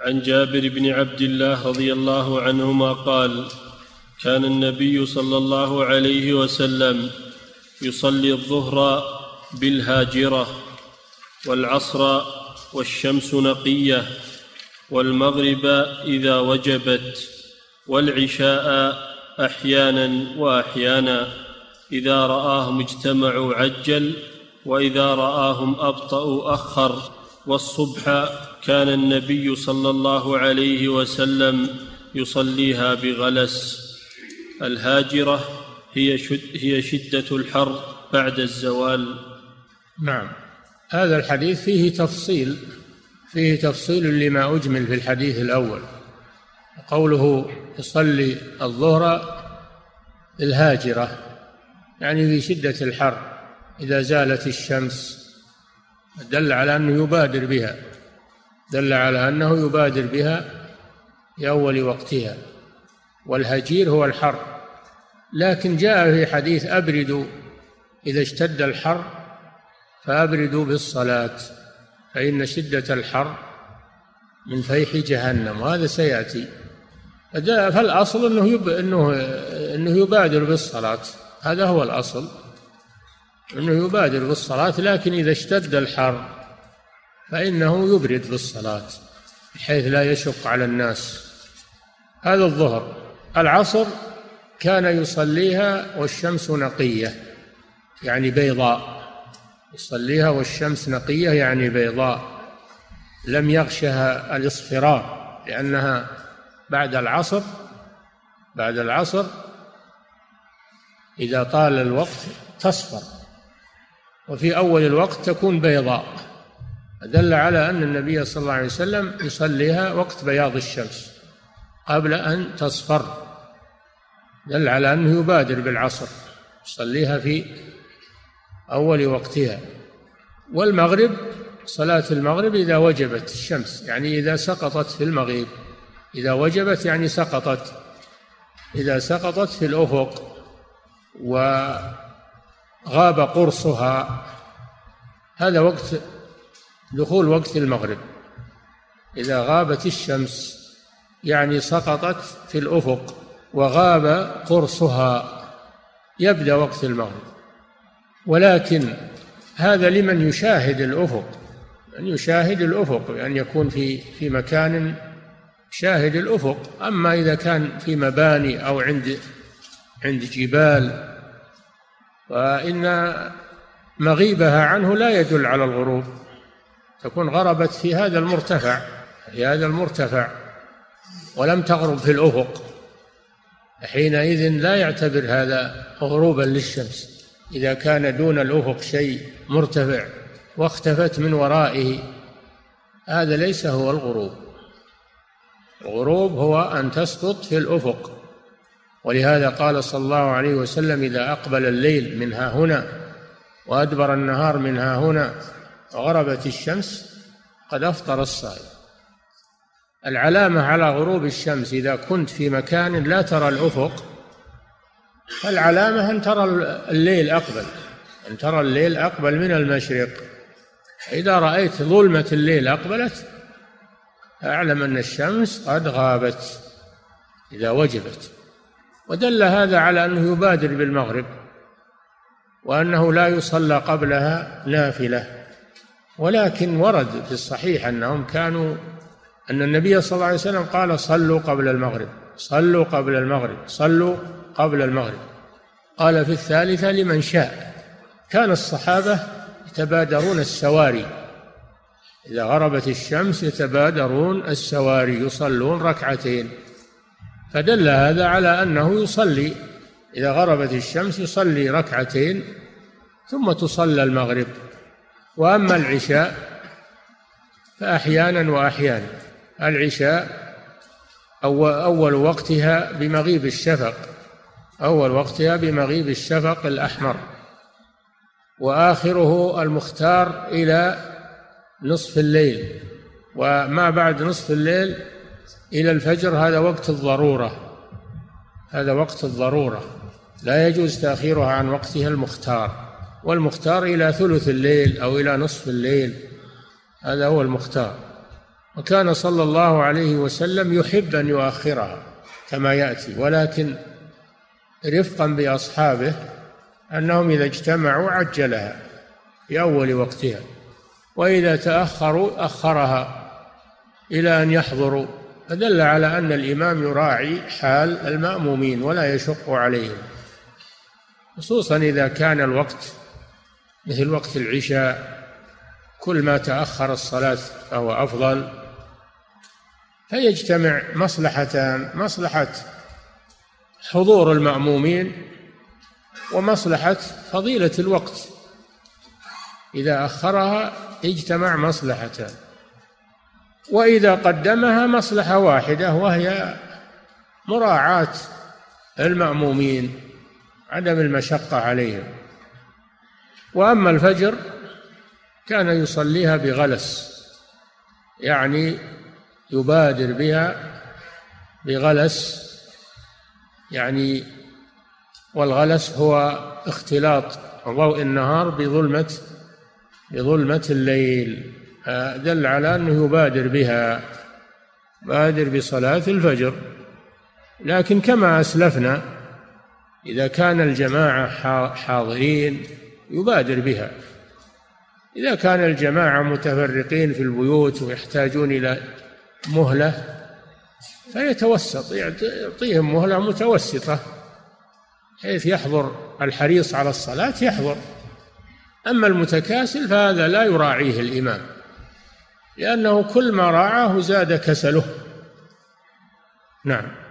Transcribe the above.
عن جابر بن عبد الله رضي الله عنهما قال كان النبي صلى الله عليه وسلم يصلي الظهر بالهاجرة والعصر والشمس نقية والمغرب إذا وجبت والعشاء أحيانا وأحيانا إذا رآهم اجتمعوا عجل وإذا رآهم أبطأوا أخر والصبح كان النبي صلى الله عليه وسلم يصليها بغلس. الهاجرة هي شد هي شدة الحر بعد الزوال. نعم. هذا الحديث فيه تفصيل فيه تفصيل لما أجمل في الحديث الأول. قوله يصلي الظهر الهاجره يعني في شدة الحر إذا زالت الشمس. دل على أنه يبادر بها. دل على أنه يبادر بها في أول وقتها. والهجير هو الحر. لكن جاء في حديث أبردوا إذا اشتد الحر فأبردوا بالصلاة فإن شدة الحر من فيح جهنم وهذا سيأتي. فالأصل أنه يب... أنه أنه يبادر بالصلاة. هذا هو الأصل. إنه يبادر بالصلاه لكن إذا اشتد الحر فإنه يبرد بالصلاه بحيث لا يشق على الناس. هذا الظهر. العصر كان يصليها والشمس نقية يعني بيضاء. يصليها والشمس نقية يعني بيضاء. لم يغشها الاصفرار لأنها بعد العصر بعد العصر إذا طال الوقت تصفر. وفي أول الوقت تكون بيضاء. دل على أن النبي صلى الله عليه وسلم يصليها وقت بياض الشمس قبل أن تصفر. دل على أنه يبادر بالعصر يصليها في أول وقتها. والمغرب صلاة المغرب إذا وجبت الشمس يعني إذا سقطت في المغيب إذا وجبت يعني سقطت. إذا سقطت في الأفق. وغاب قرصها. هذا وقت دخول وقت المغرب. إذا غابت الشمس يعني سقطت في الأفق وغاب قرصها يبدأ وقت المغرب. ولكن هذا لمن يشاهد الأفق أن يشاهد الأفق أن يعني يكون في في مكان شاهد الأفق. أما إذا كان في مباني أو عند عند جبال فإن مغيبها عنه لا يدل على الغروب. تكون غربت في هذا المرتفع في هذا المرتفع ولم تغرب في الأفق. حينئذ لا يعتبر هذا غروبا للشمس. إذا كان دون الأفق شيء مرتفع واختفت من ورائه هذا ليس هو الغروب. الغروب هو أن تسقط في الأفق. ولهذا قال صلى الله عليه وسلم إذا أقبل الليل من ها هنا وأدبر النهار من ها هنا وغربت الشمس قد أفطر الصائم. العلامة على غروب الشمس إذا كنت في مكان لا ترى الأفق فالعلامة أن ترى الليل أقبل أن ترى الليل أقبل من المشرق. إذا رأيت ظلمة الليل أقبلت أعلم أن الشمس قد غابت إذا وجبت. ودل هذا على أنه يبادر بالمغرب وأنه لا يصلى قبلها نافلة. ولكن ورد في الصحيح أنهم كانوا أن النبي صلى الله عليه وسلم قال صلوا قبل المغرب صلوا قبل المغرب صلوا قبل المغرب. قال في الثالثة لمن شاء. كان الصحابة يتبادرون السواري. إذا غربت الشمس يتبادرون السواري يصلون ركعتين. فدل هذا على أنه يصلي. إذا غربت الشمس يصلي ركعتين ثم تصلى المغرب. وأما العشاء فأحيانا وأحيانا. العشاء أول وقتها بمغيب الشفق. أول وقتها بمغيب الشفق الأحمر. وآخره المختار إلى نصف الليل. وما بعد نصف الليل إلى الفجر هذا وقت الضرورة. هذا وقت الضرورة. لا يجوز تأخيرها عن وقتها المختار. والمختار إلى ثلث الليل أو إلى نصف الليل. هذا هو المختار. وكان صلى الله عليه وسلم يحب أن يؤخرها كما يأتي. ولكن رفقا بأصحابه أنهم إذا اجتمعوا عجلها في أول وقتها. وإذا تأخروا أخرها إلى أن يحضروا فدل على أن الإمام يراعي حال المأمومين ولا يشق عليهم خصوصا إذا كان الوقت مثل وقت العشاء كل ما تأخر الصلاة فهو أفضل. فيجتمع مصلحتان مصلحة حضور المأمومين ومصلحة فضيلة الوقت. إذا أخرها اجتمع مصلحتان. وإذا قدمها مصلحة واحدة وهي مراعاة المأمومين عدم المشقة عليهم. وأما الفجر كان يصليها بغلس يعني يبادر بها بغلس يعني والغلس هو اختلاط ضوء النهار بظلمة بظلمة الليل. دل على أنه يبادر بها بادر بصلاة الفجر. لكن كما أسلفنا إذا كان الجماعة حاضرين يبادر بها. إذا كان الجماعة متفرقين في البيوت ويحتاجون إلى مهلة فيتوسط يعطيهم مهلة متوسطة حيث يحضر الحريص على الصلاة يحضر. أما المتكاسل فهذا لا يراعيه الإمام. لأنه كل ما راعاه زاد كسله. نعم.